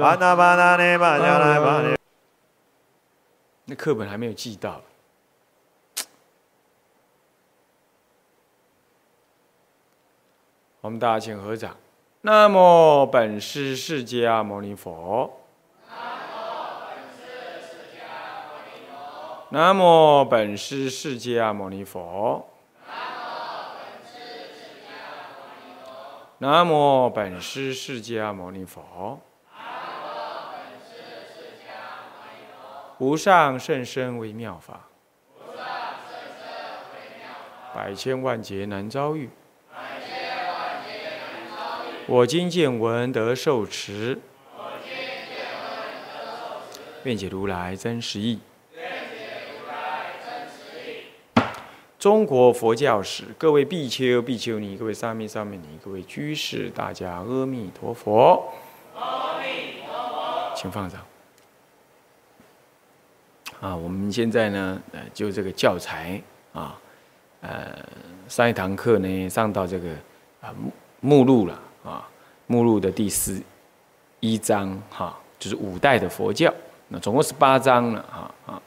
巴那巴那呢巴加来巴呢。那课本还没有记到。我们大家请合掌。南无本师释迦牟尼佛。南无本师释迦牟尼佛。南无本师释迦牟尼佛。无上甚深微妙法。百千万劫难遭遇。我今见闻得受持。愿解如来真实义。中国佛教史，各位比丘、比丘尼，各位沙弥、沙弥尼，各位居士，大家阿弥陀佛。阿弥陀佛，请放上。啊，我们现在呢，呃，就这个教材啊，呃，上一堂课呢，上到这个啊目目录了啊，目录的第十一章哈，就是五代的佛教，那总共是八章了啊啊。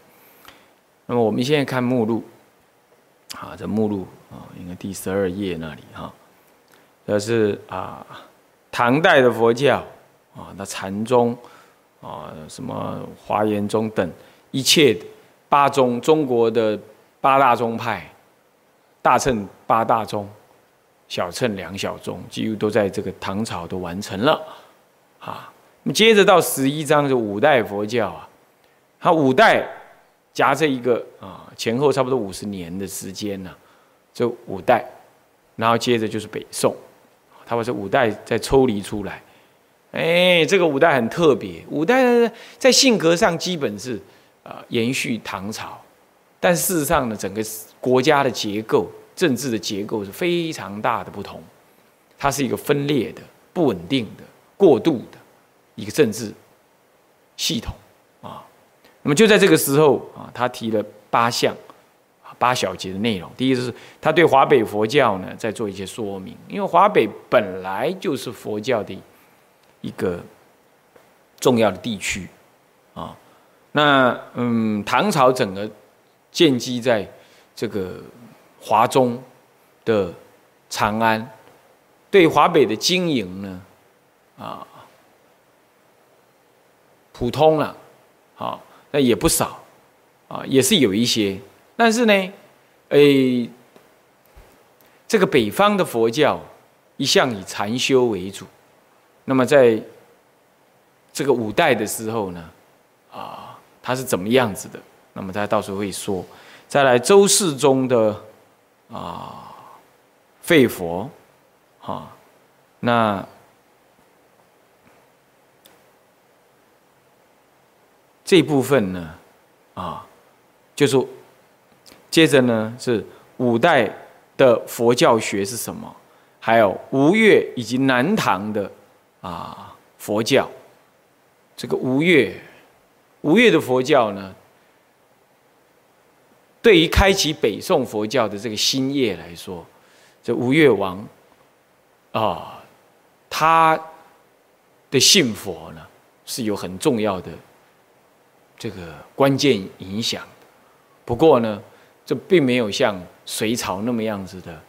那么我们现在看目录。啊，这目录啊，应该第十二页那里哈，这是啊，唐代的佛教啊，那禅宗啊，什么华严宗等一切八宗，中国的八大宗派，大乘八大宗，小乘两小宗，几乎都在这个唐朝都完成了啊。那么接着到十一章是五代佛教啊，它五代。夹着一个啊，前后差不多五十年的时间呢，这五代，然后接着就是北宋，他把这五代再抽离出来，哎，这个五代很特别，五代在性格上基本是延续唐朝，但事实上呢，整个国家的结构、政治的结构是非常大的不同，它是一个分裂的、不稳定的、过渡的一个政治系统啊。那么就在这个时候啊，他提了八项八小节的内容。第一个是他对华北佛教呢在做一些说明，因为华北本来就是佛教的一个重要的地区啊。那嗯，唐朝整个建基在这个华中的长安，对华北的经营呢啊普通了啊。那也不少，啊，也是有一些，但是呢，诶，这个北方的佛教一向以禅修为主，那么在这个五代的时候呢，啊，它是怎么样子的？那么他到时候会说，再来周世宗的啊废佛，啊，那。这部分呢，啊，就是接着呢是五代的佛教学是什么？还有吴越以及南唐的啊佛教。这个吴越，吴越的佛教呢，对于开启北宋佛教的这个新业来说，这吴越王啊，他的信佛呢是有很重要的。这个关键影响，不过呢，这并没有像隋朝那么样子的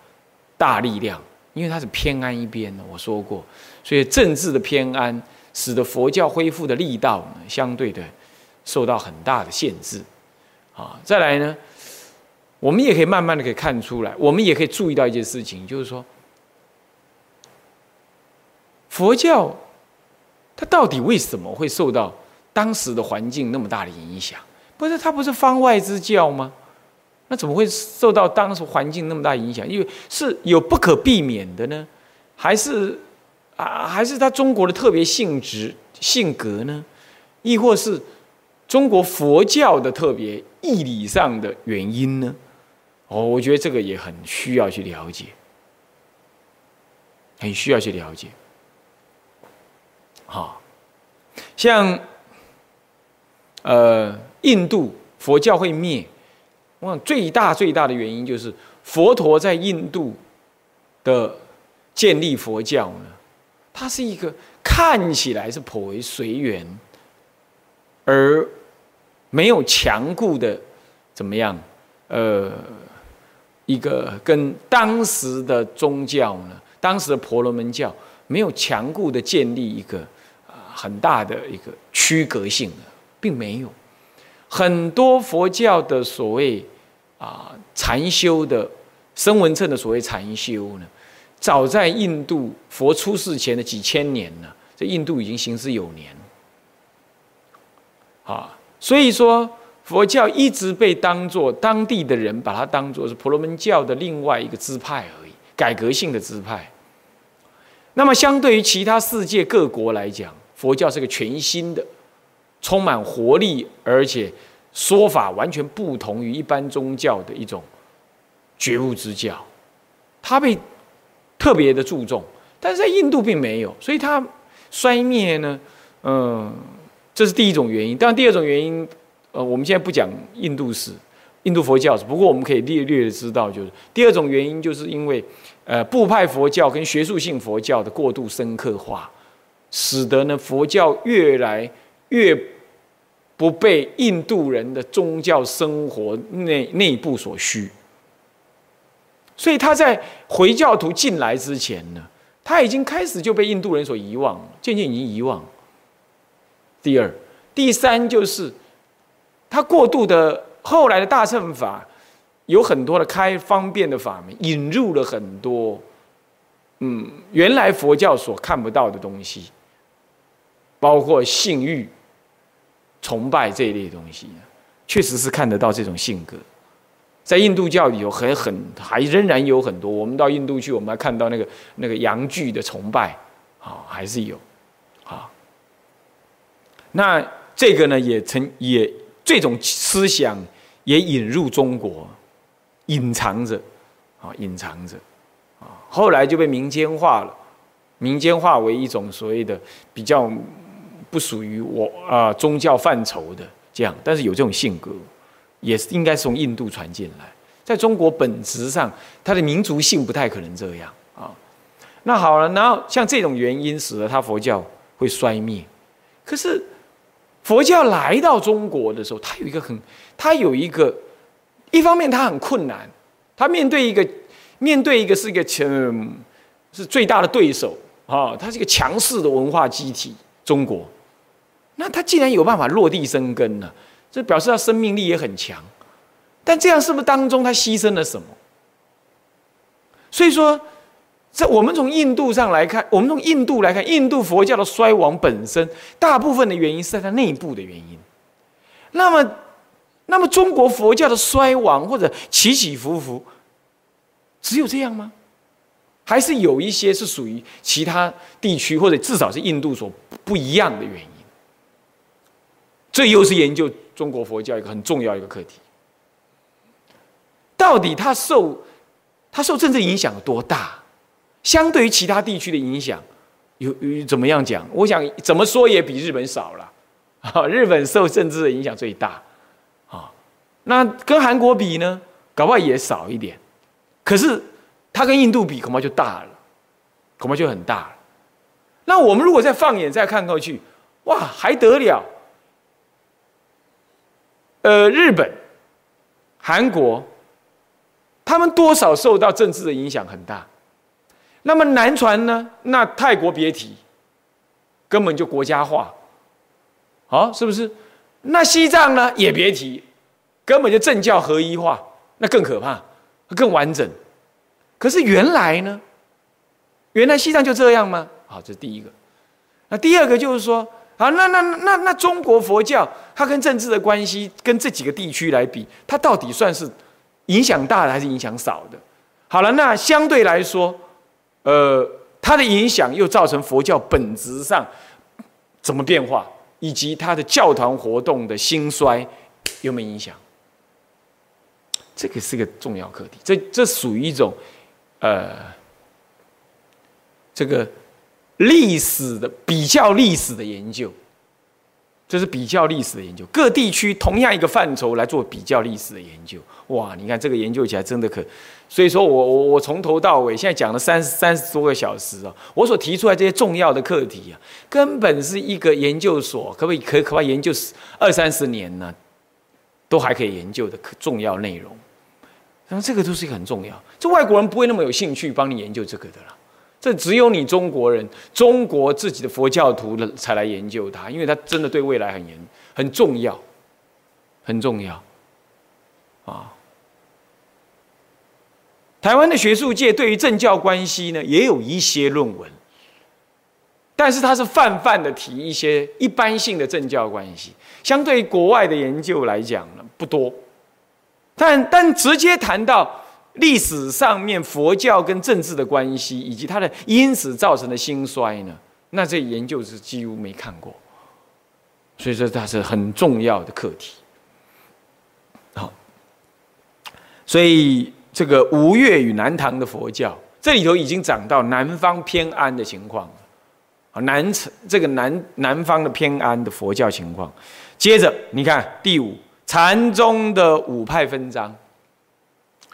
大力量，因为它是偏安一边的。我说过，所以政治的偏安，使得佛教恢复的力道呢，相对的受到很大的限制。啊，再来呢，我们也可以慢慢的可以看出来，我们也可以注意到一件事情，就是说，佛教它到底为什么会受到？当时的环境那么大的影响，不是它不是方外之教吗？那怎么会受到当时环境那么大影响？因为是有不可避免的呢，还是啊，还是它中国的特别性质性格呢？亦或是中国佛教的特别义理上的原因呢？哦，我觉得这个也很需要去了解，很需要去了解。好，像。呃，印度佛教会灭，我想最大最大的原因就是佛陀在印度的建立佛教呢，它是一个看起来是颇为随缘，而没有强固的怎么样？呃，一个跟当时的宗教呢，当时的婆罗门教没有强固的建立一个啊很大的一个区隔性的，并没有很多佛教的所谓啊禅修的声闻乘的所谓禅修呢。早在印度佛出世前的几千年呢，在印度已经行之有年。啊，所以说佛教一直被当作当地的人把它当作是婆罗门教的另外一个支派而已，改革性的支派。那么相对于其他世界各国来讲，佛教是个全新的、充满活力，而且说法完全不同于一般宗教的一种觉悟之教，它被。特别的注重，但是在印度并没有，所以它衰灭呢，嗯，这是第一种原因。当然，第二种原因，呃，我们现在不讲印度史、印度佛教史，不过我们可以略略的知道，就是第二种原因，就是因为呃部派佛教跟学术性佛教的过度深刻化，使得呢佛教越来越不被印度人的宗教生活内内部所需。所以他在回教徒进来之前呢，他已经开始就被印度人所遗忘，渐渐已经遗忘。第二、第三就是他过度的后来的大乘法有很多的开方便的法门，引入了很多嗯原来佛教所看不到的东西，包括性欲、崇拜这一类东西，确实是看得到这种性格。在印度教里有很很还仍然有很多，我们到印度去，我们还看到那个那个阳具的崇拜，啊，还是有，那这个呢也曾也这种思想也引入中国，隐藏着，啊，隐藏着，啊，后来就被民间化了，民间化为一种所谓的比较不属于我啊宗教范畴的这样，但是有这种性格。也是应该是从印度传进来，在中国本质上，它的民族性不太可能这样啊。那好了，然后像这种原因使得它佛教会衰灭。可是佛教来到中国的时候，它有一个很，它有一个，一方面它很困难，它面对一个面对一个是一个强是最大的对手啊，它是一个强势的文化机体，中国。那它既然有办法落地生根呢？这表示他生命力也很强，但这样是不是当中他牺牲了什么？所以说，在我们从印度上来看，我们从印度来看，印度佛教的衰亡本身，大部分的原因是在它内部的原因。那么，那么中国佛教的衰亡或者起起伏伏，只有这样吗？还是有一些是属于其他地区或者至少是印度所不一样的原因？这又是研究。中国佛教一个很重要一个课题，到底它受它受政治影响有多大？相对于其他地区的影响，有有怎么样讲？我想怎么说也比日本少了。啊，日本受政治的影响最大，啊，那跟韩国比呢？搞不好也少一点。可是它跟印度比，恐怕就大了，恐怕就很大了。那我们如果再放眼再看过去，哇，还得了？呃，日本、韩国，他们多少受到政治的影响很大。那么南传呢？那泰国别提，根本就国家化，好，是不是？那西藏呢？也别提，根本就政教合一化，那更可怕，更完整。可是原来呢？原来西藏就这样吗？好，这是第一个。那第二个就是说。啊，那那那那中国佛教，它跟政治的关系，跟这几个地区来比，它到底算是影响大的还是影响少的？好了，那相对来说，呃，它的影响又造成佛教本质上怎么变化，以及它的教团活动的兴衰有没有影响？这个是个重要课题，这这属于一种呃，这个。历史的比较，历史的研究，这是比较历史的研究。各地区同样一个范畴来做比较历史的研究，哇！你看这个研究起来真的可所以说我我我从头到尾现在讲了三三十多个小时啊，我所提出来这些重要的课题啊，根本是一个研究所可不可以可可怕研究二三十年呢，都还可以研究的重要内容。那这个都是一个很重要，这外国人不会那么有兴趣帮你研究这个的啦。这只有你中国人，中国自己的佛教徒的才来研究它，因为它真的对未来很严很重要，很重要啊。台湾的学术界对于政教关系呢，也有一些论文，但是它是泛泛的提一些一般性的政教关系，相对国外的研究来讲呢不多，但但直接谈到历史上面佛教跟政治的关系，以及它的因此造成的兴衰呢，那这研究是几乎没看过，所以说它是很重要的课题，好，所以。这个吴越与南唐的佛教，这里头已经讲到南方偏安的情况啊，南这个南南方的偏安的佛教情况。接着你看第五禅宗的五派分章，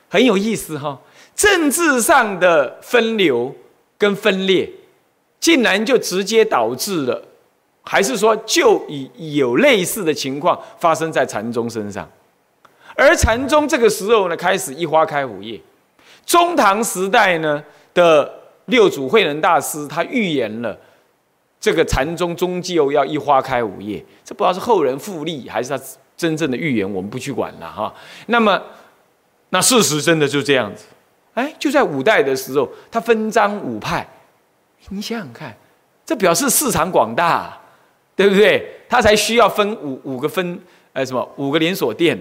很有意思哈。政治上的分流跟分裂，竟然就直接导致了，还是说就以有类似的情况发生在禅宗身上？而禅宗这个时候呢，开始一花开五叶。中唐时代呢的六祖慧能大师，他预言了这个禅宗终究要一花开五叶。这不知道是后人复利还是他真正的预言，我们不去管了哈。那么，那事实真的就这样子。哎，就在五代的时候，他分章五派。你想想看，这表示市场广大，对不对？他才需要分五五个分，呃，什么五个连锁店。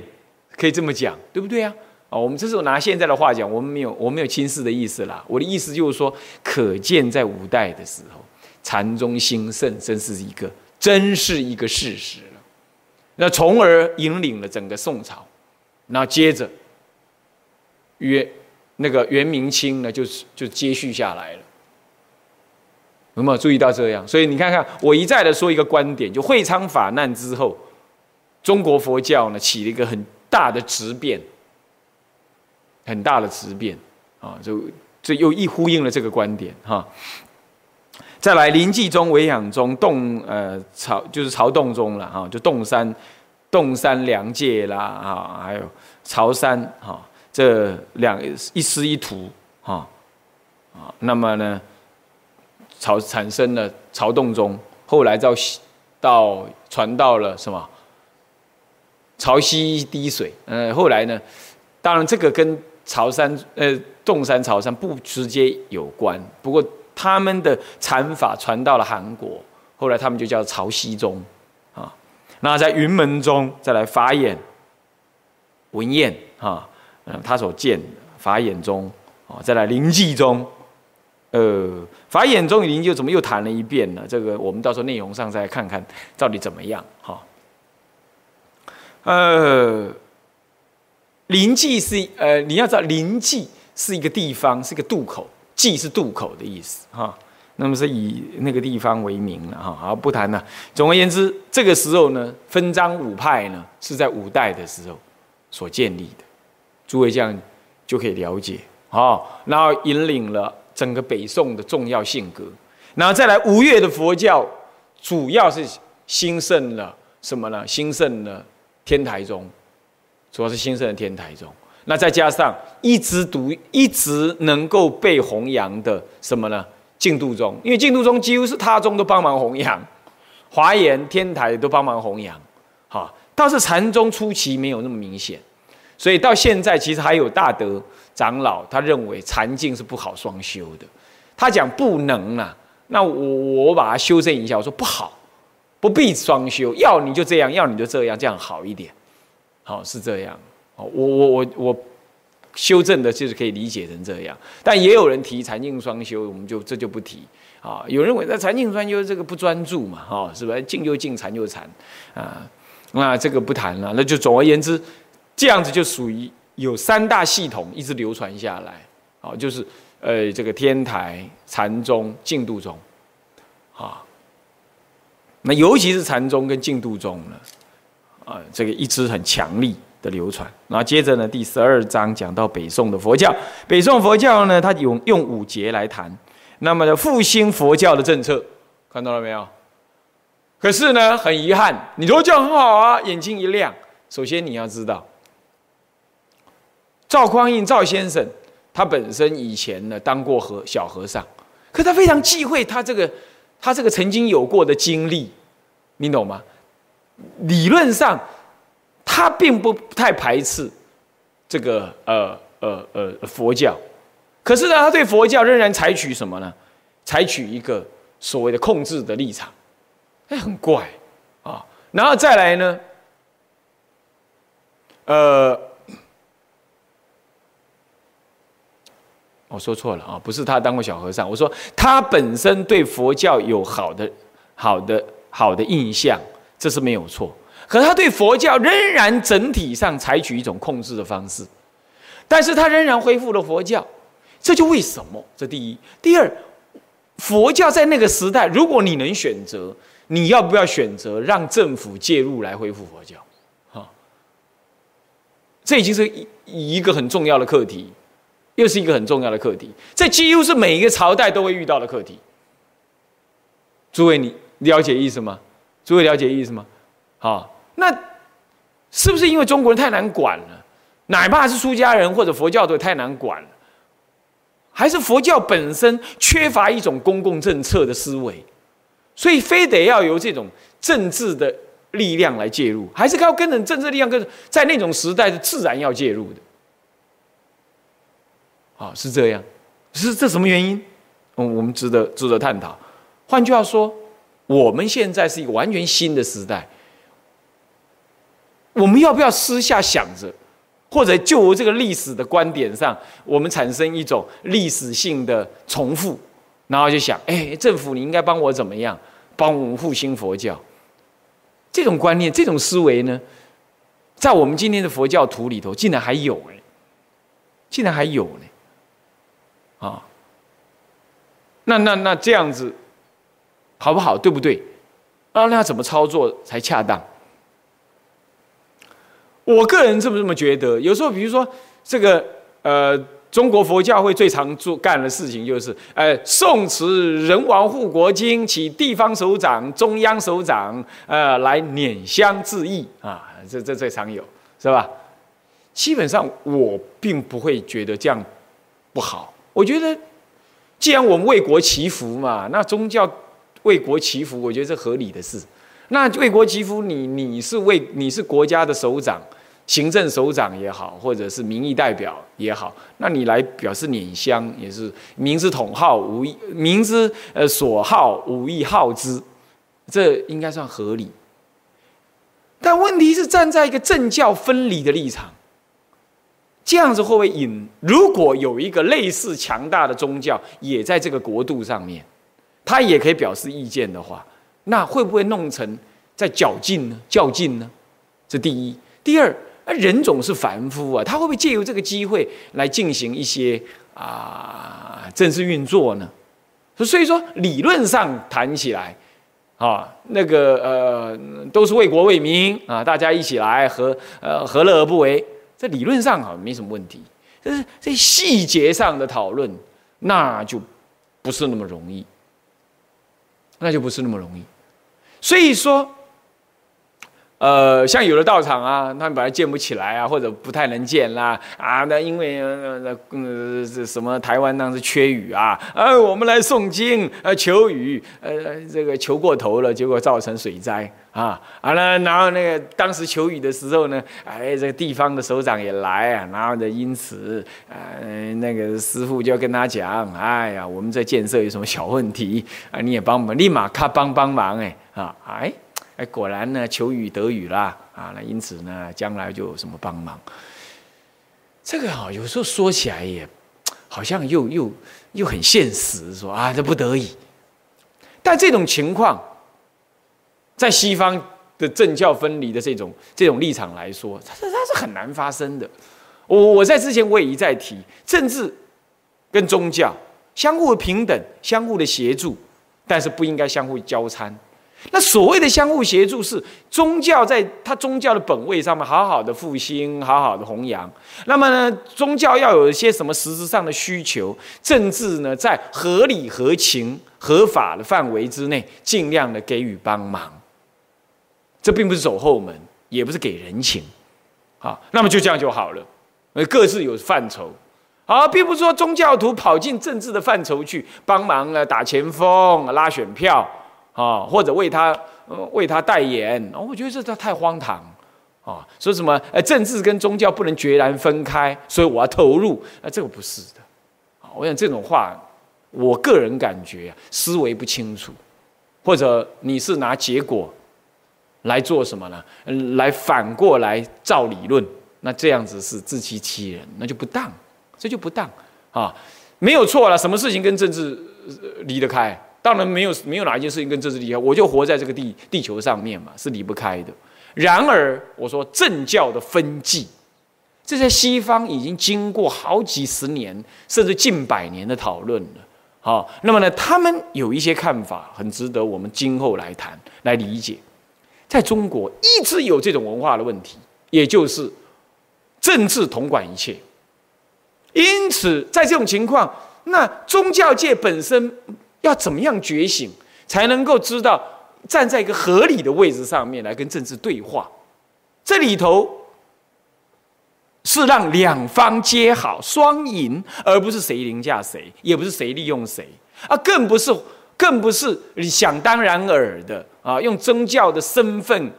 可以这么讲，对不对啊？啊，我们这是拿现在的话讲，我们没有，我没有轻视的意思啦。我的意思就是说，可见在五代的时候，禅宗兴盛，真是一个，真是一个事实了。那从而引领了整个宋朝，那接着，元那个元明清呢，就是就接续下来了。有没有注意到这样？所以你看看，我一再的说一个观点，就会昌法难之后，中国佛教呢起了一个很。大的质变，很大的质变啊！就这又一呼应了这个观点哈。再来，临济宗、维养宗、洞呃曹就是曹洞宗了哈，就洞山、洞山良介啦啊，还有曹山哈，这两一师一徒哈啊。那么呢，曹产生了曹洞宗，后来到到传到了什么？潮汐滴水，呃，后来呢？当然，这个跟潮山，呃，洞山潮山不直接有关。不过，他们的禅法传到了韩国，后来他们就叫潮汐宗，啊。那在云门中，再来法眼文彦，哈，嗯，他所见法眼中，啊，再来灵济中，呃，法眼中与灵济怎么又谈了一遍呢？这个我们到时候内容上再看看到底怎么样，哈。呃，临济是呃，你要知道临济是一个地方，是一个渡口，济是渡口的意思哈。那么是以那个地方为名了哈。好，不谈了。总而言之，这个时候呢，分章五派呢是在五代的时候所建立的，诸位这样就可以了解好，然后引领了整个北宋的重要性格。然后再来，吴越的佛教主要是兴盛了什么呢？兴盛了。天台宗，主要是兴盛的天台宗。那再加上一直独一直能够被弘扬的什么呢？净土宗，因为净土宗几乎是他宗都帮忙弘扬，华严、天台都帮忙弘扬。哈，倒是禅宗初期没有那么明显，所以到现在其实还有大德长老，他认为禅净是不好双修的。他讲不能啊，那我我把它修正一下，我说不好。不必双修，要你就这样，要你就这样，这样好一点。好是这样。哦，我我我我修正的就是可以理解成这样。但也有人提禅净双修，我们就这就不提。啊，有人认为那禅净双修这个不专注嘛，哈，是不是？静就静，禅就禅。啊，那这个不谈了。那就总而言之，这样子就属于有三大系统一直流传下来。好，就是呃，这个天台、禅宗、净土宗。啊。那尤其是禅宗跟净土宗呢，啊，这个一支很强力的流传。然后接着呢，第十二章讲到北宋的佛教。北宋佛教呢，它用用五节来谈，那么复兴佛教的政策，看到了没有？可是呢，很遗憾，你说这样很好啊，眼睛一亮。首先你要知道，赵匡胤赵先生，他本身以前呢当过和小和尚，可他非常忌讳他这个他这个曾经有过的经历，你懂吗？理论上，他并不太排斥这个呃呃呃佛教，可是呢，他对佛教仍然采取什么呢？采取一个所谓的控制的立场，哎，很怪啊。然后再来呢，呃，我说错了啊，不是他当过小和尚，我说他本身对佛教有好的好的好的印象。这是没有错，可他对佛教仍然整体上采取一种控制的方式，但是他仍然恢复了佛教，这就为什么？这第一，第二，佛教在那个时代，如果你能选择，你要不要选择让政府介入来恢复佛教？哈，这已经是一一个很重要的课题，又是一个很重要的课题，这几乎是每一个朝代都会遇到的课题。诸位，你了解意思吗？诸位了解意思吗？好，那是不是因为中国人太难管了？哪怕是出家人或者佛教徒太难管了，还是佛教本身缺乏一种公共政策的思维，所以非得要由这种政治的力量来介入，还是靠跟着政治力量跟在那种时代是自然要介入的？啊，是这样，是这什么原因？嗯，我们值得值得探讨。换句话说。我们现在是一个完全新的时代，我们要不要私下想着，或者就这个历史的观点上，我们产生一种历史性的重复，然后就想，哎，政府你应该帮我怎么样，帮我们复兴佛教？这种观念、这种思维呢，在我们今天的佛教徒里头，竟然还有哎，竟然还有呢，啊，那那那这样子。好不好？对不对？啊，那怎么操作才恰当？我个人这么这么觉得。有时候，比如说这个呃，中国佛教会最常做干的事情，就是呃，宋词人王护国经，请地方首长、中央首长呃来拈香致意啊，这这最常有，是吧？基本上我并不会觉得这样不好。我觉得，既然我们为国祈福嘛，那宗教。为国祈福，我觉得是合理的事。那为国祈福，你你是为你是国家的首长、行政首长也好，或者是民意代表也好，那你来表示拈香，也是民之统号，无意民之呃所好，无意好之，这应该算合理。但问题是站在一个政教分离的立场，这样子会不会引？如果有一个类似强大的宗教也在这个国度上面？他也可以表示意见的话，那会不会弄成在较劲呢？较劲呢？这第一。第二，人总是凡夫啊，他会不会借由这个机会来进行一些啊政治运作呢？所以说，理论上谈起来，啊，那个呃，都是为国为民啊，大家一起来何呃何乐而不为？在理论上啊没什么问题，但是在细节上的讨论，那就不是那么容易。那就不是那么容易，所以说，呃，像有的道场啊，他们本来建不起来啊，或者不太能建啦，啊，那因为呃呃这什么台湾当时缺雨啊，呃，我们来诵经呃求雨，呃，这个求过头了，结果造成水灾。啊，完了，然后那个当时求雨的时候呢，哎，这个地方的首长也来啊，然后呢，因此，呃，那个师傅就跟他讲，哎呀，我们这建设有什么小问题啊，你也帮忙，立马咔帮帮忙，哎，啊，哎，哎，果然呢，求雨得雨啦，啊，那因此呢，将来就有什么帮忙。这个啊，有时候说起来也，好像又又又很现实，说啊，这不得已，但这种情况。在西方的政教分离的这种这种立场来说，它是它是很难发生的。我我在之前我也一再提，政治跟宗教相互平等、相互的协助，但是不应该相互交参。那所谓的相互协助，是宗教在它宗教的本位上面好好的复兴，好好的弘扬。那么呢，宗教要有一些什么实质上的需求，政治呢，在合理、合情、合法的范围之内，尽量的给予帮忙。这并不是走后门，也不是给人情，好，那么就这样就好了。呃，各自有范畴，好，并不是说宗教徒跑进政治的范畴去帮忙啊，打前锋、拉选票啊，或者为他为他代言。我觉得这这太荒唐啊！说什么呃，政治跟宗教不能决然分开，所以我要投入，啊，这个不是的。我想这种话，我个人感觉思维不清楚，或者你是拿结果。来做什么呢？来反过来造理论，那这样子是自欺欺人，那就不当，这就不当啊！没有错了，什么事情跟政治离得开？当然没有，没有哪一件事情跟政治离开。我就活在这个地地球上面嘛，是离不开的。然而，我说政教的分际，这在西方已经经过好几十年，甚至近百年的讨论了。好，那么呢，他们有一些看法，很值得我们今后来谈来理解。在中国一直有这种文化的问题，也就是政治统管一切。因此，在这种情况，那宗教界本身要怎么样觉醒，才能够知道站在一个合理的位置上面来跟政治对话？这里头是让两方皆好、双赢，而不是谁凌驾谁，也不是谁利用谁，啊，更不是。更不是想当然尔的啊！用宗教的身份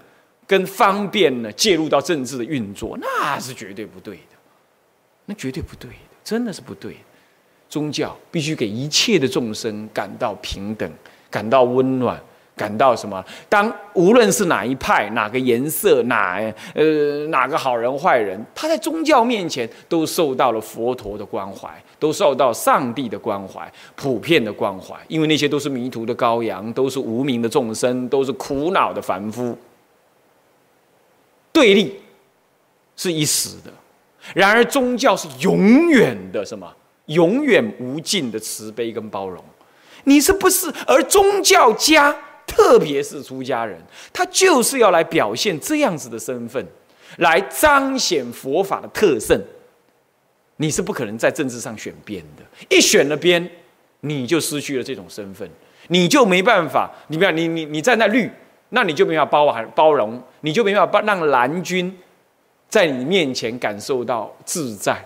跟方便呢介入到政治的运作，那是绝对不对的，那绝对不对的，真的是不对。宗教必须给一切的众生感到平等，感到温暖。感到什么？当无论是哪一派、哪个颜色、哪呃哪个好人坏人，他在宗教面前都受到了佛陀的关怀，都受到上帝的关怀，普遍的关怀。因为那些都是迷途的羔羊，都是无名的众生，都是苦恼的凡夫。对立是一时的，然而宗教是永远的什么？永远无尽的慈悲跟包容。你是不是？而宗教家。特别是出家人，他就是要来表现这样子的身份，来彰显佛法的特胜。你是不可能在政治上选边的，一选了边，你就失去了这种身份，你就没办法。你不要你你你站在绿，那你就没办法包含包容，你就没办法让蓝军在你面前感受到自在，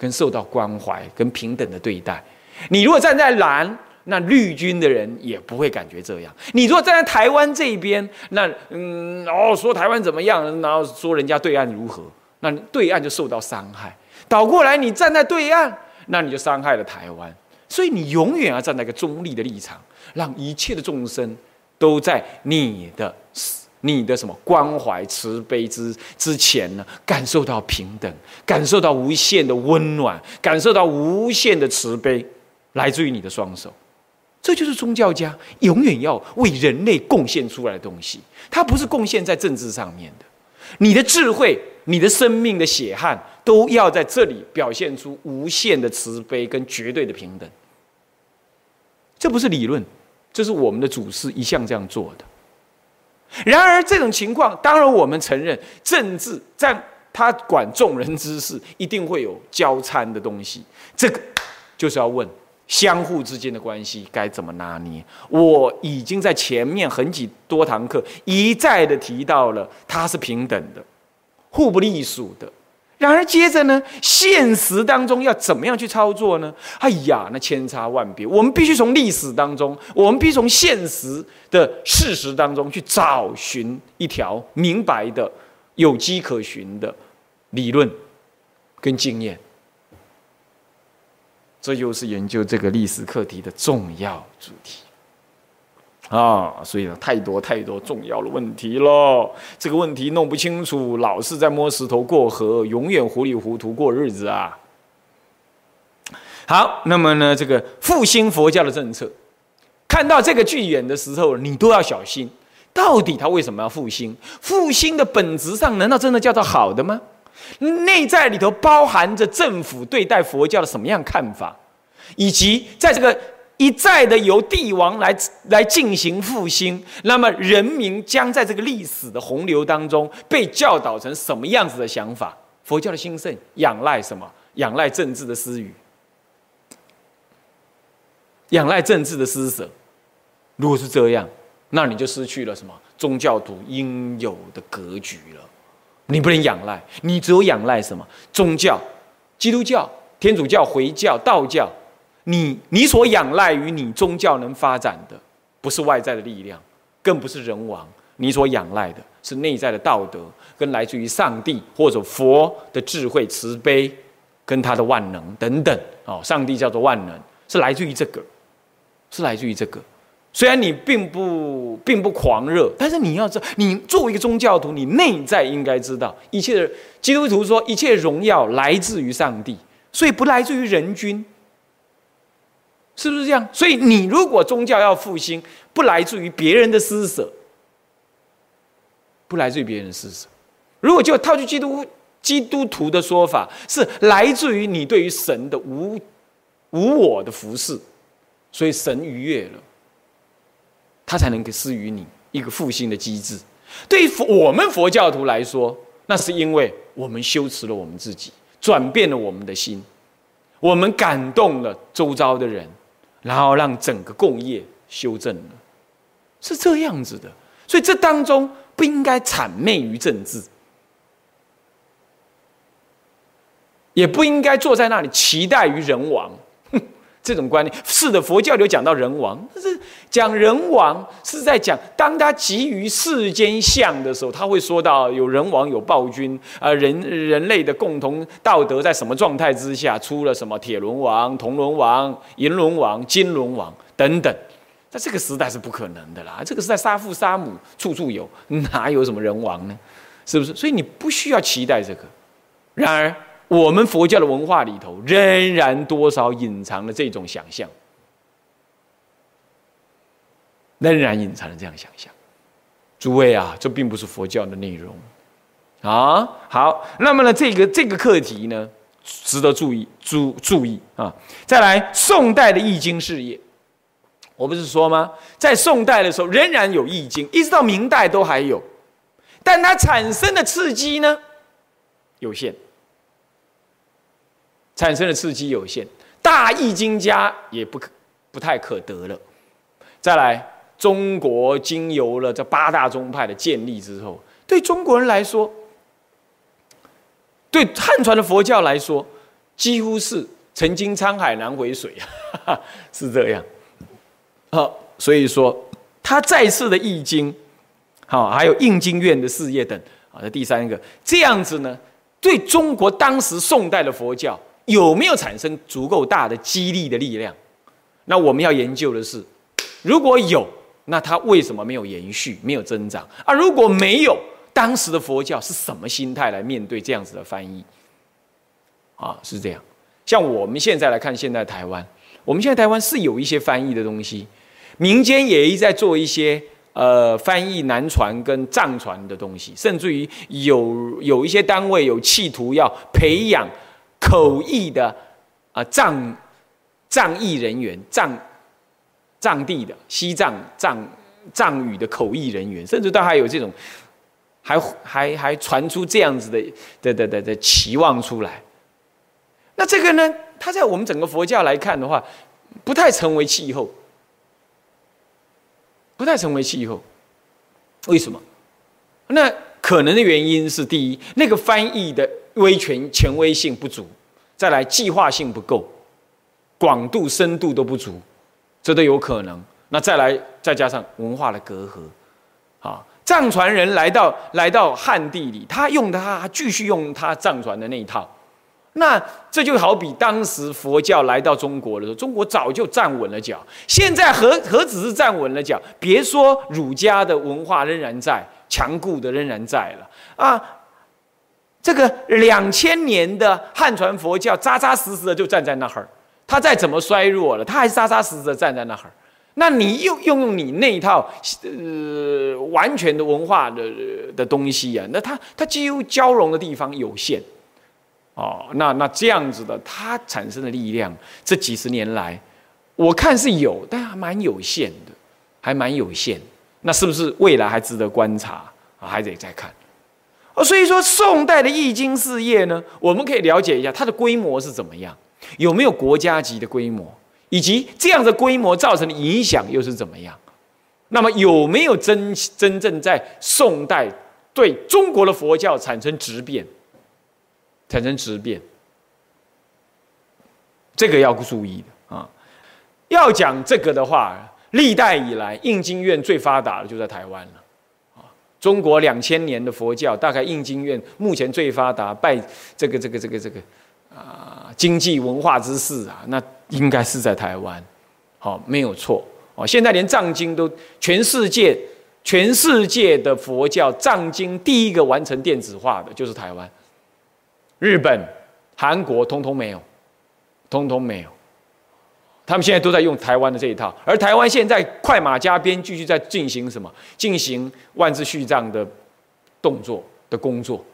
跟受到关怀，跟平等的对待。你如果站在蓝。那绿军的人也不会感觉这样。你如果站在台湾这边，那嗯，哦，说台湾怎么样，然后说人家对岸如何，那对岸就受到伤害。倒过来，你站在对岸，那你就伤害了台湾。所以你永远要站在一个中立的立场，让一切的众生都在你的你的什么关怀慈悲之之前呢，感受到平等，感受到无限的温暖，感受到无限的慈悲，来自于你的双手。这就是宗教家永远要为人类贡献出来的东西，它不是贡献在政治上面的。你的智慧、你的生命的血汗，都要在这里表现出无限的慈悲跟绝对的平等。这不是理论，这是我们的祖师一向这样做的。然而，这种情况，当然我们承认，政治在他管众人之事，一定会有交参的东西。这个就是要问。相互之间的关系该怎么拿捏？我已经在前面很几多堂课一再的提到了，它是平等的，互不隶属的。然而接着呢，现实当中要怎么样去操作呢？哎呀，那千差万别。我们必须从历史当中，我们必须从现实的事实当中去找寻一条明白的、有机可循的理论跟经验。这就是研究这个历史课题的重要主题啊！所以呢，太多太多重要的问题喽。这个问题弄不清楚，老是在摸石头过河，永远糊里糊涂过日子啊！好，那么呢，这个复兴佛教的政策，看到这个剧演的时候，你都要小心。到底他为什么要复兴？复兴的本质上，难道真的叫做好的吗？内在里头包含着政府对待佛教的什么样看法，以及在这个一再的由帝王来来进行复兴，那么人民将在这个历史的洪流当中被教导成什么样子的想法？佛教的兴盛仰赖什么？仰赖政治的私语，仰赖政治的施舍。如果是这样，那你就失去了什么宗教徒应有的格局了。你不能仰赖，你只有仰赖什么宗教？基督教、天主教、回教、道教。你你所仰赖于你宗教能发展的，不是外在的力量，更不是人王，你所仰赖的是内在的道德，跟来自于上帝或者佛的智慧慈悲，跟他的万能等等。哦，上帝叫做万能，是来自于这个，是来自于这个。虽然你并不并不狂热，但是你要知道，你作为一个宗教徒，你内在应该知道，一切的基督徒说，一切荣耀来自于上帝，所以不来自于人君。是不是这样？所以你如果宗教要复兴，不来自于别人的施舍，不来自于别人的施舍。如果就套句基督基督徒的说法，是来自于你对于神的无无我的服侍，所以神愉悦了，他才能给施予你一个复兴的机制。对于我们佛教徒来说，那是因为我们修持了我们自己，转变了我们的心，我们感动了周遭的人。然后让整个共业修正了，是这样子的，所以这当中不应该谄媚于政治，也不应该坐在那里期待于人亡。这种观念是的，佛教里有讲到人王，但是讲人王是在讲，当他急于世间相的时候，他会说到有人王有暴君啊，人人类的共同道德在什么状态之下出了什么铁轮王、铜轮王、银轮王、金轮王等等，在这个时代是不可能的啦，这个时代杀父杀母处处有，哪有什么人王呢？是不是？所以你不需要期待这个。然而。我们佛教的文化里头，仍然多少隐藏了这种想象，仍然隐藏了这样想象。诸位啊，这并不是佛教的内容啊。好，那么呢，这个这个课题呢，值得注意注注意啊。再来，宋代的易经事业，我不是说吗？在宋代的时候，仍然有易经，一直到明代都还有，但它产生的刺激呢，有限。产生的刺激有限，大易经家也不可不太可得了。再来，中国经由了这八大宗派的建立之后，对中国人来说，对汉传的佛教来说，几乎是曾经沧海难回水啊，是这样。好，所以说他再次的易经，好，还有印经院的事业等，好，这第三个这样子呢，对中国当时宋代的佛教。有没有产生足够大的激励的力量？那我们要研究的是，如果有，那它为什么没有延续、没有增长？啊，如果没有，当时的佛教是什么心态来面对这样子的翻译？啊，是这样。像我们现在来看，现在台湾，我们现在台湾是有一些翻译的东西，民间也一直在做一些呃翻译南传跟藏传的东西，甚至于有有一些单位有企图要培养。口译的啊藏藏译人员藏藏地的西藏藏藏语的口译人员，甚至都还有这种，还还还传出这样子的的的的的期望出来。那这个呢，它在我们整个佛教来看的话，不太成为气候，不太成为气候。为什么？那可能的原因是第一，那个翻译的。威权权威性不足，再来计划性不够，广度深度都不足，这都有可能。那再来再加上文化的隔阂，啊，藏传人来到来到汉地里，他用他继续用他藏传的那一套，那这就好比当时佛教来到中国的时候，中国早就站稳了脚，现在何何止是站稳了脚？别说儒家的文化仍然在，强固的仍然在了啊。这个两千年的汉传佛教扎扎实实的就站在那儿，它再怎么衰弱了，它还是扎扎实实的站在那儿。那你又用用你那一套呃完全的文化的的东西啊，那它它几乎交融的地方有限哦。那那这样子的，它产生的力量，这几十年来，我看是有，但还蛮有限的，还蛮有限。那是不是未来还值得观察？还得再看。所以说宋代的易经事业呢，我们可以了解一下它的规模是怎么样，有没有国家级的规模，以及这样的规模造成的影响又是怎么样？那么有没有真真正在宋代对中国的佛教产生质变？产生质变，这个要注意的啊。要讲这个的话，历代以来印经院最发达的就在台湾了。中国两千年的佛教，大概印经院目前最发达，拜这个这个这个这个啊经济文化之势啊，那应该是在台湾，好没有错哦。现在连藏经都全世界全世界的佛教藏经第一个完成电子化的就是台湾。日本、韩国通通没有，通通没有。他们现在都在用台湾的这一套，而台湾现在快马加鞭，继续在进行什么？进行万字序藏的动作的工作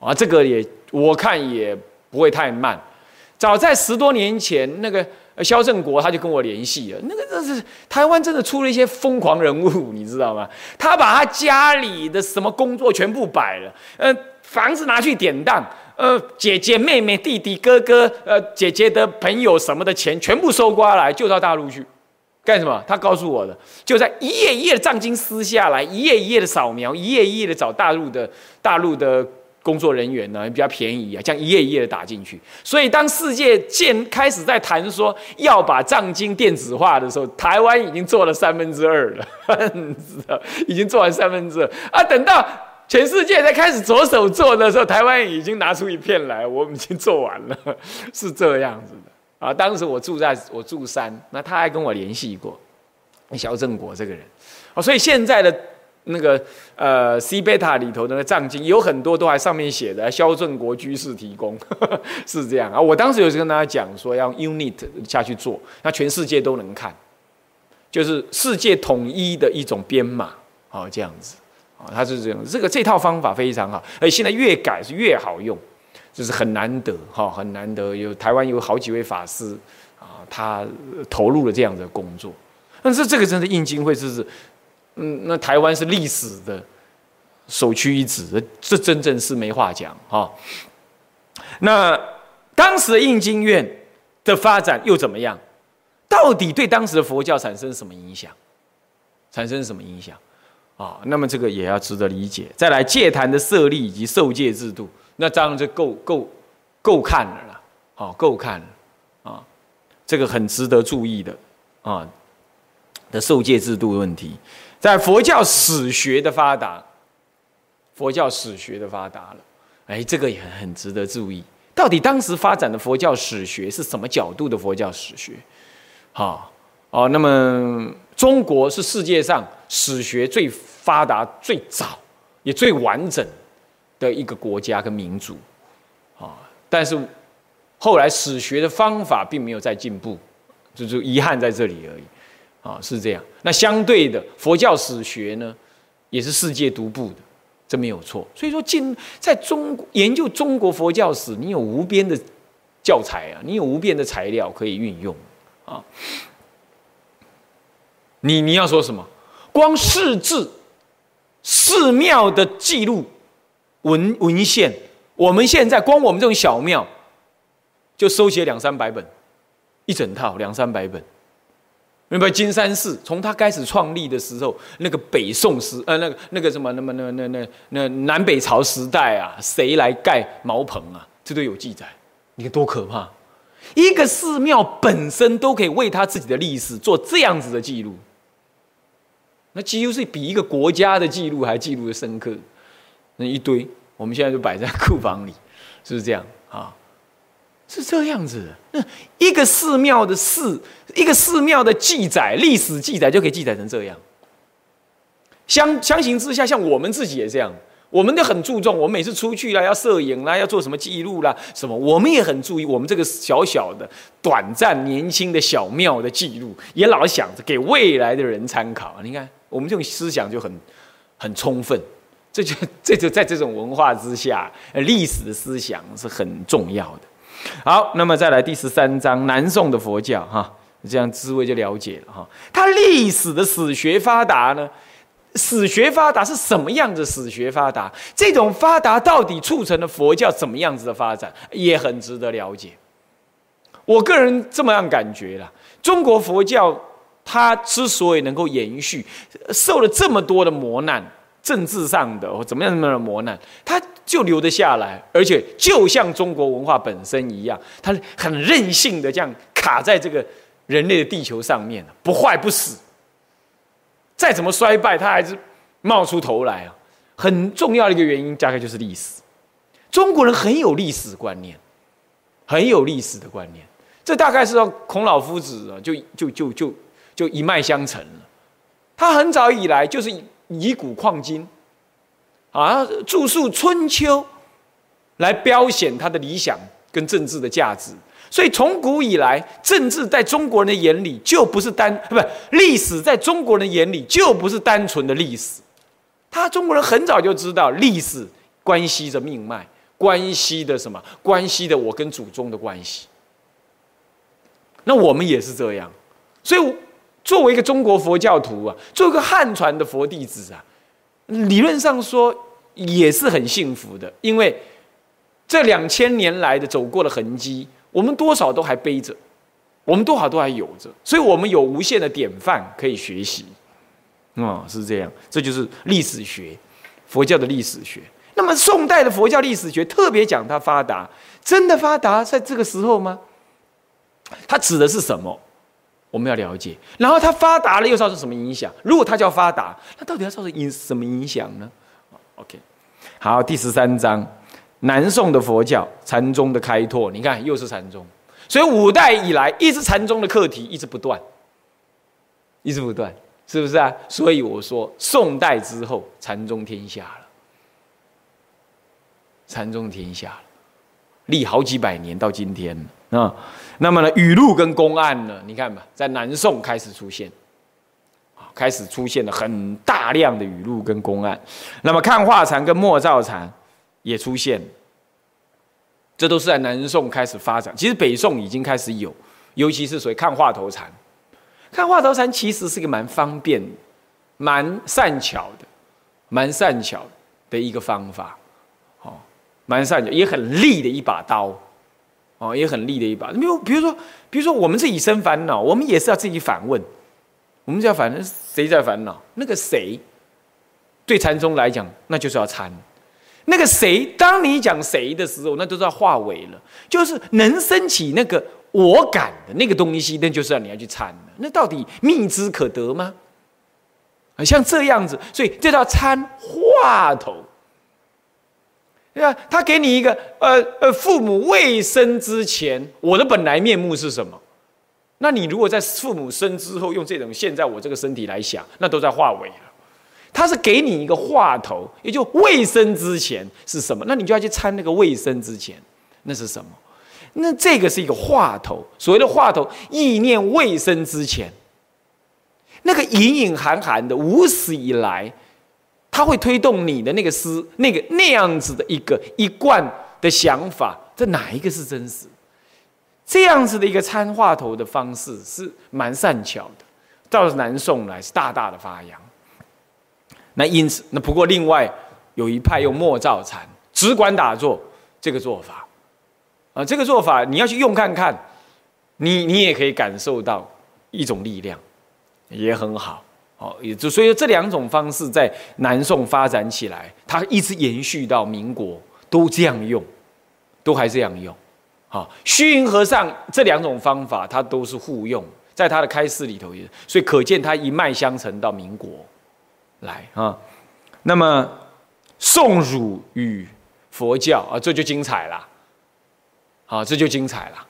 啊！这个也我看也不会太慢。早在十多年前，那个肖正国他就跟我联系了。那个这是台湾真的出了一些疯狂人物，你知道吗？他把他家里的什么工作全部摆了，呃，房子拿去典当。呃，姐姐、妹妹、弟弟、哥哥，呃，姐姐的朋友什么的钱全部收刮来，就到大陆去，干什么？他告诉我的，就在一页一页的藏经撕下来，一页一页的扫描，一页一页的找大陆的大陆的工作人员呢，比较便宜啊，这样一页一页的打进去。所以当世界建开始在谈说要把藏经电子化的时候，台湾已经做了三分之二了，已经做完三分之二啊，等到。全世界在开始着手做的时候，台湾已经拿出一片来，我们已经做完了，是这样子的啊。当时我住在我住山，那他还跟我联系过，肖正国这个人啊。所以现在的那个呃 C 贝塔里头的那藏经有很多都还上面写的肖正国居士提供，是这样啊。我当时有跟大家讲说要 Unit 下去做，那全世界都能看，就是世界统一的一种编码，好这样子。啊，他是这样，这个这套方法非常好，而现在越改是越好用，就是很难得哈，很难得有台湾有好几位法师啊，他投入了这样的工作。但是这个真的印经会是，嗯，那台湾是历史的首屈一指，这真正是没话讲哈。那当时的印经院的发展又怎么样？到底对当时的佛教产生什么影响？产生什么影响？啊，那么这个也要值得理解。再来戒坛的设立以及受戒制度，那这样就够够够看了啦，好够看了啊，这个很值得注意的啊的受戒制度问题。在佛教史学的发达，佛教史学的发达了，哎，这个也很值得注意。到底当时发展的佛教史学是什么角度的佛教史学？好哦，那么中国是世界上。史学最发达、最早也最完整的一个国家跟民族啊，但是后来史学的方法并没有再进步，就是遗憾在这里而已啊，是这样。那相对的，佛教史学呢，也是世界独步的，这没有错。所以说，进在中国研究中国佛教史，你有无边的教材啊，你有无边的材料可以运用啊。你你要说什么？光寺志、寺庙的记录文文献，我们现在光我们这种小庙，就收写两三百本，一整套两三百本。明白？金山寺从它开始创立的时候，那个北宋时，呃，那个那个什么，那么那那那那南北朝时代啊，谁来盖茅棚啊？这都有记载。你看多可怕！一个寺庙本身都可以为他自己的历史做这样子的记录。那几乎是比一个国家的记录还记录的深刻，那一堆，我们现在就摆在库房里，是不是这样啊？是这样子的。那一个寺庙的寺，一个寺庙的记载，历史记载就可以记载成这样。相相形之下，像我们自己也这样，我们都很注重，我们每次出去啦，要摄影啦，要做什么记录啦，什么，我们也很注意我们这个小小的、短暂、年轻的小庙的记录，也老想着给未来的人参考。你看。我们这种思想就很很充分，这就 这就在这种文化之下，历史的思想是很重要的。好，那么再来第十三章南宋的佛教哈，这样滋味就了解了哈。它历史的史学发达呢？史学发达是什么样子？史学发达这种发达到底促成了佛教怎么样子的发展，也很值得了解。我个人这么样感觉了，中国佛教它之所以能够延续，受了这么多的磨难，政治上的或怎么样怎么样的磨难，它就留得下来，而且就像中国文化本身一样，它很任性的这样卡在这个人类的地球上面不坏不死。再怎么衰败，它还是冒出头来啊！很重要的一个原因，大概就是历史。中国人很有历史观念，很有历史的观念。这大概是让孔老夫子啊，就就就就就一脉相承了。他很早以来就是以古况今，啊，著述《春秋》来标显他的理想跟政治的价值。所以从古以来，政治在中国人的眼里就不是单，不，历史在中国人的眼里就不是单纯的历史。他中国人很早就知道，历史关系着命脉，关系的什么？关系的我跟祖宗的关系。那我们也是这样。所以作为一个中国佛教徒啊，做一个汉传的佛弟子啊，理论上说也是很幸福的，因为这两千年来的走过的痕迹。我们多少都还背着，我们多少都还有着，所以我们有无限的典范可以学习，啊，是这样，这就是历史学，佛教的历史学。那么宋代的佛教历史学特别讲它发达，真的发达在这个时候吗？它指的是什么？我们要了解。然后它发达了又造成什么影响？如果它叫发达，那到底要造成影什么影响呢？OK，好，第十三章。南宋的佛教禅宗的开拓，你看又是禅宗，所以五代以来一直禅宗的课题一直不断，一直不断，是不是啊？所以我说宋代之后禅宗天下了，禅宗天下了，历好几百年到今天啊。那么呢，语录跟公案呢？你看吧，在南宋开始出现，开始出现了很大量的语录跟公案。那么看画禅跟默照禅。也出现，这都是在南宋开始发展。其实北宋已经开始有，尤其是所谓看画头禅。看画头禅其实是个蛮方便、蛮善巧的、蛮善巧的一个方法。哦，蛮善巧，也很利的一把刀。哦，也很利的一把。比如，比如说，比如说，我们自己生烦恼，我们也是要自己反问。我们就要反问谁在烦恼？那个谁，对禅宗来讲，那就是要参。那个谁，当你讲谁的时候，那都是要化为了，就是能升起那个我感的那个东西，那就是要你要去参的。那到底蜜汁可得吗？啊，像这样子，所以这叫参话头，对吧？他给你一个呃呃，父母未生之前，我的本来面目是什么？那你如果在父母生之后，用这种现在我这个身体来想，那都在化为了。他是给你一个话头，也就未生之前是什么？那你就要去参那个未生之前，那是什么？那这个是一个话头。所谓的话头，意念未生之前，那个隐隐含含的，无始以来，它会推动你的那个思，那个那样子的一个一贯的想法，这哪一个是真实？这样子的一个参话头的方式是蛮善巧的，到南宋来是大大的发扬。那因此，那不过另外有一派用默照禅，只管打坐这个做法，啊，这个做法你要去用看看，你你也可以感受到一种力量，也很好，哦，也就所以这两种方式在南宋发展起来，它一直延续到民国都这样用，都还这样用，好，虚云和尚这两种方法它都是互用，在他的开示里头也，所以可见他一脉相承到民国。来啊，那么宋儒与佛教啊，这就精彩了，好，这就精彩了。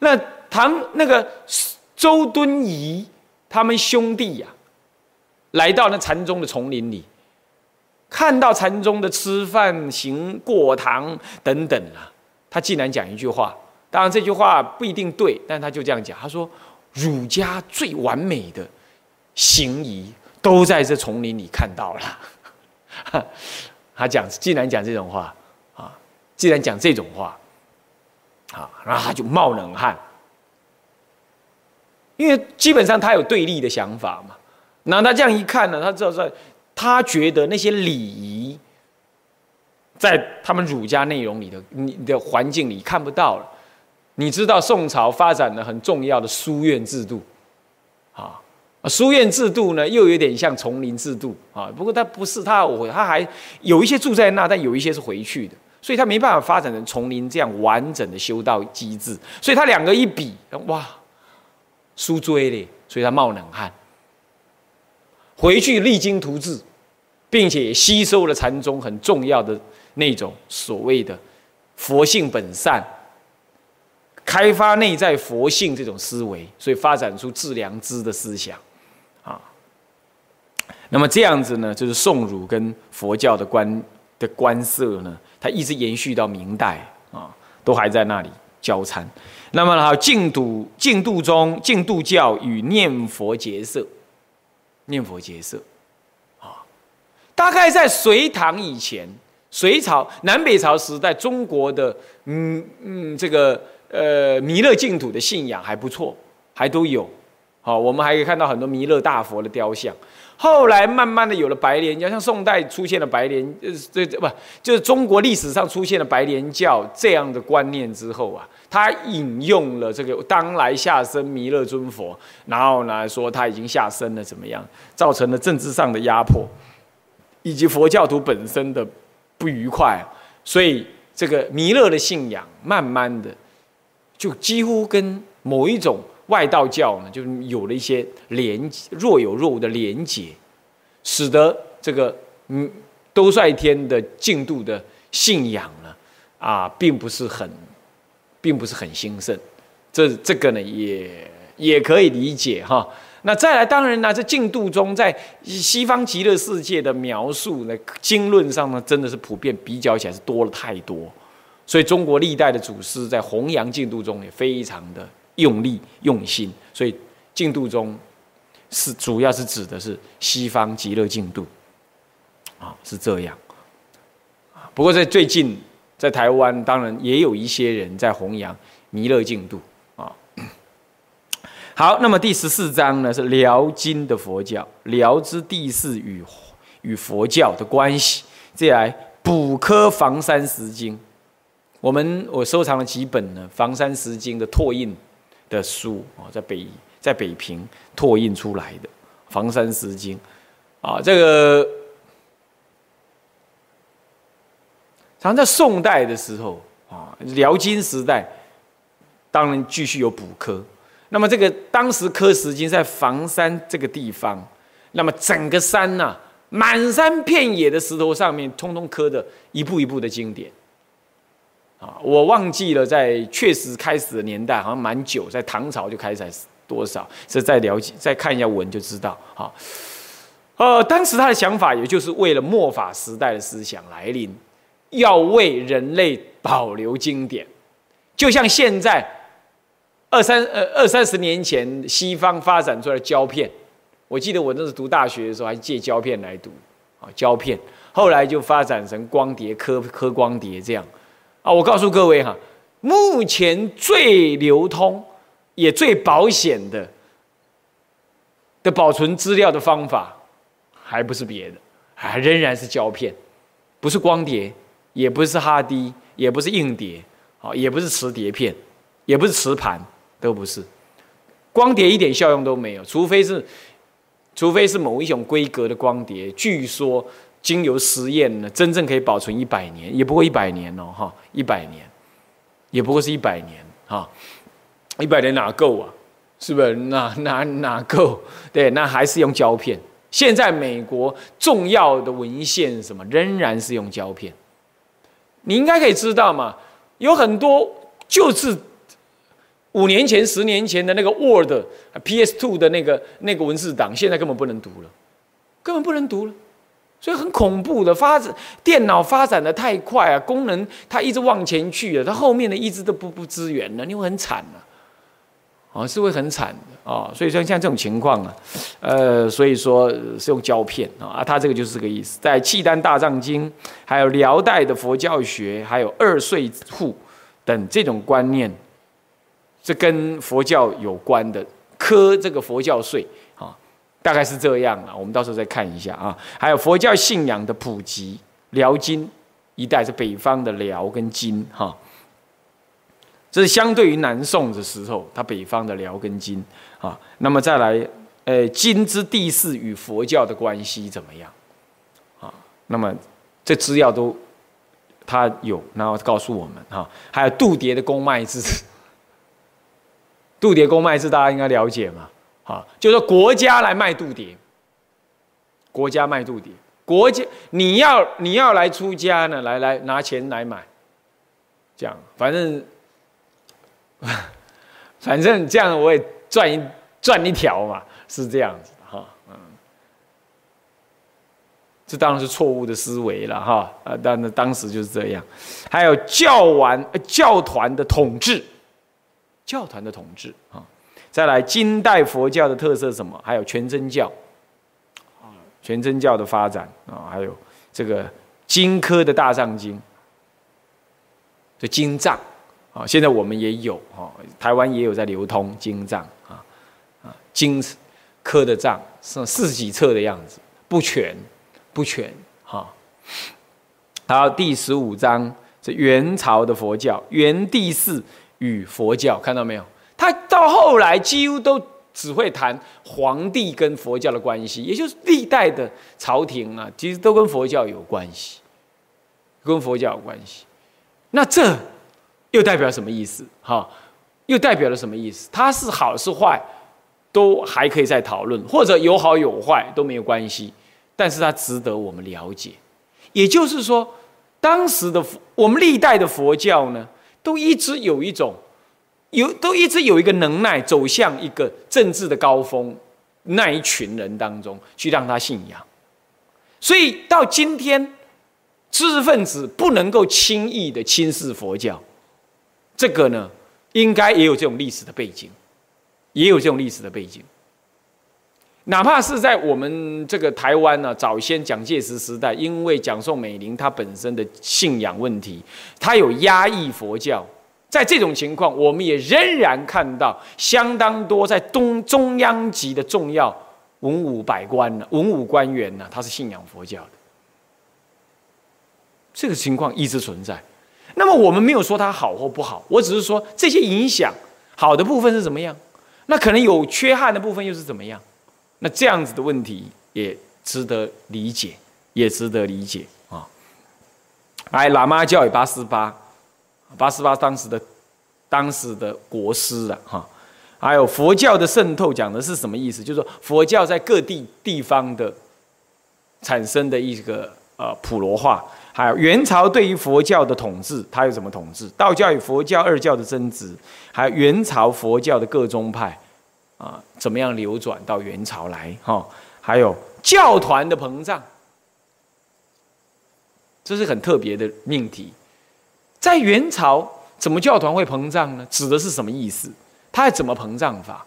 那唐那个周敦颐他们兄弟呀，来到那禅宗的丛林里，看到禅宗的吃饭、行过堂等等啊，他竟然讲一句话，当然这句话不一定对，但他就这样讲，他说：“儒家最完美的行仪。”都在这丛林里看到了，他讲，既然讲这种话啊，既然讲这种话，啊，然后他就冒冷汗，因为基本上他有对立的想法嘛。那他这样一看呢，他知道在他觉得那些礼仪，在他们儒家内容里的你的环境里看不到了。你知道宋朝发展了很重要的书院制度，啊，书院制度呢又有点像丛林制度啊。不过他不是他我他还有一些住在那，但有一些是回去的，所以他没办法发展成丛林这样完整的修道机制。所以他两个一比，哇，书追嘞，所以他冒冷汗。回去励精图治，并且吸收了禅宗很重要的那种所谓的佛性本善。开发内在佛性这种思维，所以发展出致良知的思想，啊，那么这样子呢，就是宋儒跟佛教的关的关涉呢，它一直延续到明代啊，都还在那里交参。那么还有净土净土宗净土教与念佛结社，念佛结社，啊，大概在隋唐以前，隋朝南北朝时代，中国的嗯嗯这个。呃，弥勒净土的信仰还不错，还都有。好，我们还可以看到很多弥勒大佛的雕像。后来慢慢的有了白莲教，像宋代出现了白莲，呃，这不就是中国历史上出现了白莲教这样的观念之后啊，他引用了这个当来下生弥勒尊佛，然后呢说他已经下生了怎么样，造成了政治上的压迫，以及佛教徒本身的不愉快，所以这个弥勒的信仰慢慢的。就几乎跟某一种外道教呢，就有了一些连若有若无的连结，使得这个嗯兜率天的净度的信仰呢，啊，并不是很，并不是很兴盛。这这个呢，也也可以理解哈。那再来，当然呢，这净度中在西方极乐世界的描述呢，经论上呢，真的是普遍比较起来是多了太多。所以中国历代的祖师在弘扬净土中也非常的用力用心，所以净土中是主要是指的是西方极乐净土，啊是这样，不过在最近在台湾当然也有一些人在弘扬弥勒净土啊。好，那么第十四章呢是辽金的佛教，辽之地势与与佛教的关系，接下来补科房山石经。我们我收藏了几本呢？房山石经的拓印的书啊，在北在北平拓印出来的房山石经啊，这个常在宋代的时候啊，辽金时代当然继续有补刻。那么这个当时刻石经在房山这个地方，那么整个山呐，满山遍野的石头上面，通通刻的一步一步的经典。啊，我忘记了，在确实开始的年代好像蛮久，在唐朝就开始多少，这再了解再看一下文就知道。哈，呃，当时他的想法，也就是为了末法时代的思想来临，要为人类保留经典，就像现在二三呃二三十年前西方发展出来的胶片，我记得我那时读大学的时候还借胶片来读，啊，胶片，后来就发展成光碟、刻刻光碟这样。啊，我告诉各位哈，目前最流通也最保险的的保存资料的方法，还不是别的，还仍然是胶片，不是光碟，也不是哈迪，也不是硬碟，啊，也不是磁碟片，也不是磁盘，都不是。光碟一点效用都没有，除非是，除非是某一种规格的光碟，据说。经由实验呢，真正可以保存一百年，也不过一百年哦，哈，一百年，也不过是一百年，哈，一百年哪够啊？是不是？哪哪哪够？对，那还是用胶片。现在美国重要的文献什么，仍然是用胶片。你应该可以知道嘛，有很多就是五年前、十年前的那个 Word、PS Two 的那个那个文字档，现在根本不能读了，根本不能读了。所以很恐怖的发展，电脑发展的太快啊，功能它一直往前去啊，它后面的一直都不不支援了，你会很惨的，啊，是会很惨的啊。所以说像这种情况啊，呃，所以说是用胶片啊，它这个就是这个意思。在契丹大藏经，还有辽代的佛教学，还有二岁户等这种观念，这跟佛教有关的科这个佛教税，大概是这样了。我们到时候再看一下啊。还有佛教信仰的普及，辽金一带是北方的辽跟金哈，这是相对于南宋的时候，它北方的辽跟金啊。那么再来，呃，金之地势与佛教的关系怎么样啊？那么这资料都。他有，然后告诉我们哈，还有度牒的公卖制，度牒公卖制大家应该了解嘛，啊，就是国家来卖度牒，国家卖度牒，国家你要你要来出家呢，来来拿钱来买，这样，反正 反正这样我也赚一赚一条嘛，是这样子哈，嗯。这当然是错误的思维了哈啊！但那当时就是这样。还有教完教团的统治，教团的统治啊。再来，金代佛教的特色什么？还有全真教啊，全真教的发展啊，还有这个金科的大藏经，这金藏啊，现在我们也有哈，台湾也有在流通金藏啊啊，金科的藏是四几册的样子，不全。不全哈，好，第十五章是元朝的佛教，元帝寺与佛教，看到没有？他到后来几乎都只会谈皇帝跟佛教的关系，也就是历代的朝廷啊，其实都跟佛教有关系，跟佛教有关系。那这又代表什么意思？哈，又代表了什么意思？它是好是坏，都还可以再讨论，或者有好有坏都没有关系。但是它值得我们了解，也就是说，当时的我们历代的佛教呢，都一直有一种，有都一直有一个能耐走向一个政治的高峰，那一群人当中去让他信仰，所以到今天，知识分子不能够轻易的轻视佛教，这个呢，应该也有这种历史的背景，也有这种历史的背景。哪怕是在我们这个台湾呢，早先蒋介石时代，因为蒋宋美龄她本身的信仰问题，她有压抑佛教，在这种情况，我们也仍然看到相当多在东中央级的重要文武百官呢，文武官员呢，他是信仰佛教的，这个情况一直存在。那么我们没有说它好或不好，我只是说这些影响好的部分是怎么样，那可能有缺憾的部分又是怎么样。那这样子的问题也值得理解，也值得理解啊！来，喇嘛教也八思巴，八思巴当时的当时的国师啊，哈，还有佛教的渗透，讲的是什么意思？就是说佛教在各地地方的产生的一个呃普罗化，还有元朝对于佛教的统治，它有什么统治？道教与佛教二教的争执，还有元朝佛教的各宗派。啊，怎么样流转到元朝来？哈，还有教团的膨胀，这是很特别的命题。在元朝，怎么教团会膨胀呢？指的是什么意思？它怎么膨胀法？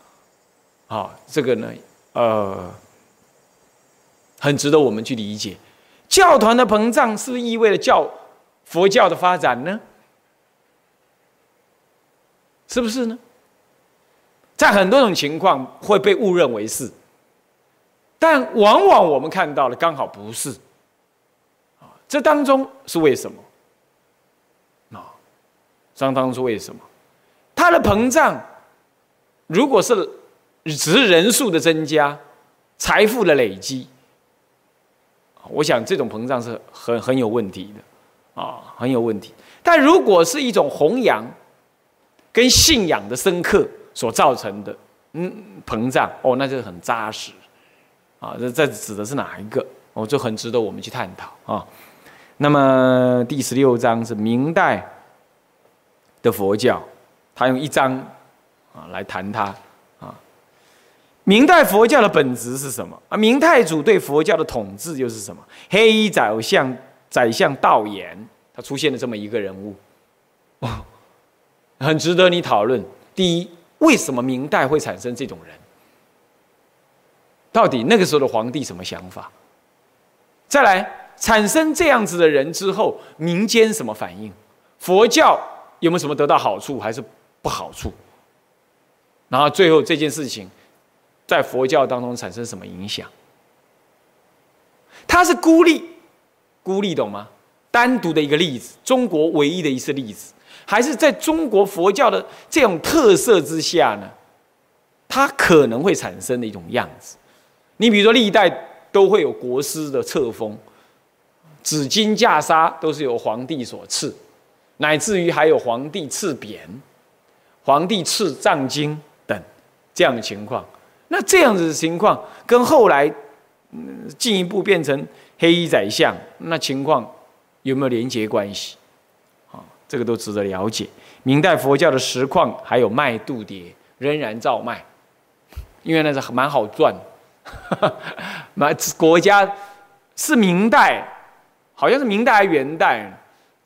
啊，这个呢，呃，很值得我们去理解。教团的膨胀是不是意味着教佛教的发展呢？是不是呢？在很多种情况会被误认为是，但往往我们看到的刚好不是，啊，这当中是为什么？啊，这当中为什么？它的膨胀，如果是只是人数的增加，财富的累积，我想这种膨胀是很很有问题的，啊，很有问题。但如果是一种弘扬跟信仰的深刻。所造成的嗯膨胀哦，那就很扎实啊。这这指的是哪一个？哦，就很值得我们去探讨啊。那么第十六章是明代的佛教，他用一章啊来谈它啊。明代佛教的本质是什么啊？明太祖对佛教的统治又是什么？黑衣宰相宰相道衍，他出现了这么一个人物，哦很值得你讨论。第一。为什么明代会产生这种人？到底那个时候的皇帝什么想法？再来，产生这样子的人之后，民间什么反应？佛教有没有什么得到好处，还是不好处？然后最后这件事情在佛教当中产生什么影响？它是孤立，孤立懂吗？单独的一个例子，中国唯一的一次例子，还是在中国佛教的这种特色之下呢？它可能会产生的一种样子。你比如说，历代都会有国师的册封，紫金袈裟都是由皇帝所赐，乃至于还有皇帝赐匾、皇帝赐藏经等这样的情况。那这样子的情况，跟后来进一步变成黑衣宰相，那情况有没有连结关系？啊，这个都值得了解。明代佛教的实况还有卖度牒，仍然照卖，因为那是蛮好赚。蛮国家是明代，好像是明代还是元代，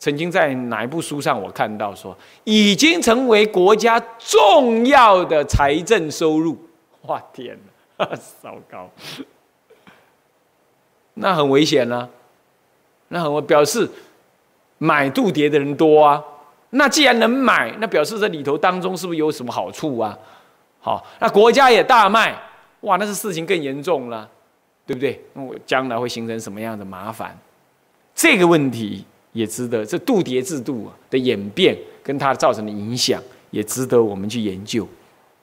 曾经在哪一部书上我看到说，已经成为国家重要的财政收入。哇天哪，糟糕！那很危险呢，那很表示买度牒的人多啊。那既然能买，那表示这里头当中是不是有什么好处啊？好，那国家也大卖，哇，那是事情更严重了，对不对？那我将来会形成什么样的麻烦？这个问题也值得这度牒制度的演变跟它造成的影响，也值得我们去研究，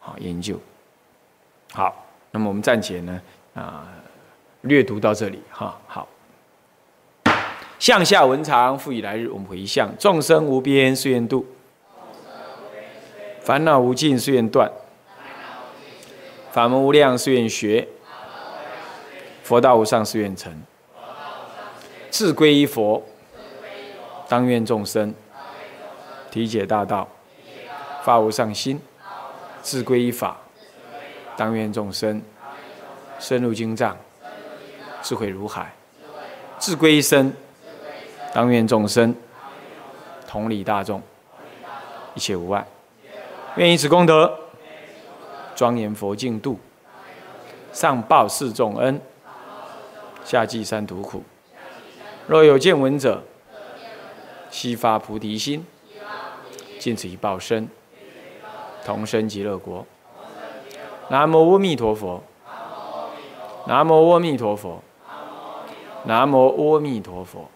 好研究。好，那么我们暂且呢啊略读到这里哈。好，向下文长复以来日，我们回向。众生无边誓愿度，烦恼无尽誓愿断，法门无量誓愿学，佛道无上誓愿成，自归依佛，当愿众生体解大道，发无上心，自归依法。当愿众生深入经藏，智慧如海；智归一生。当愿众生同理大众，一切无碍。愿以此功德，庄严佛净土，上报四重恩，下济三途苦。若有见闻者，悉发菩提心，尽此一报身，同生极乐国。南无阿弥陀佛。南无阿弥陀佛。南无阿弥陀佛。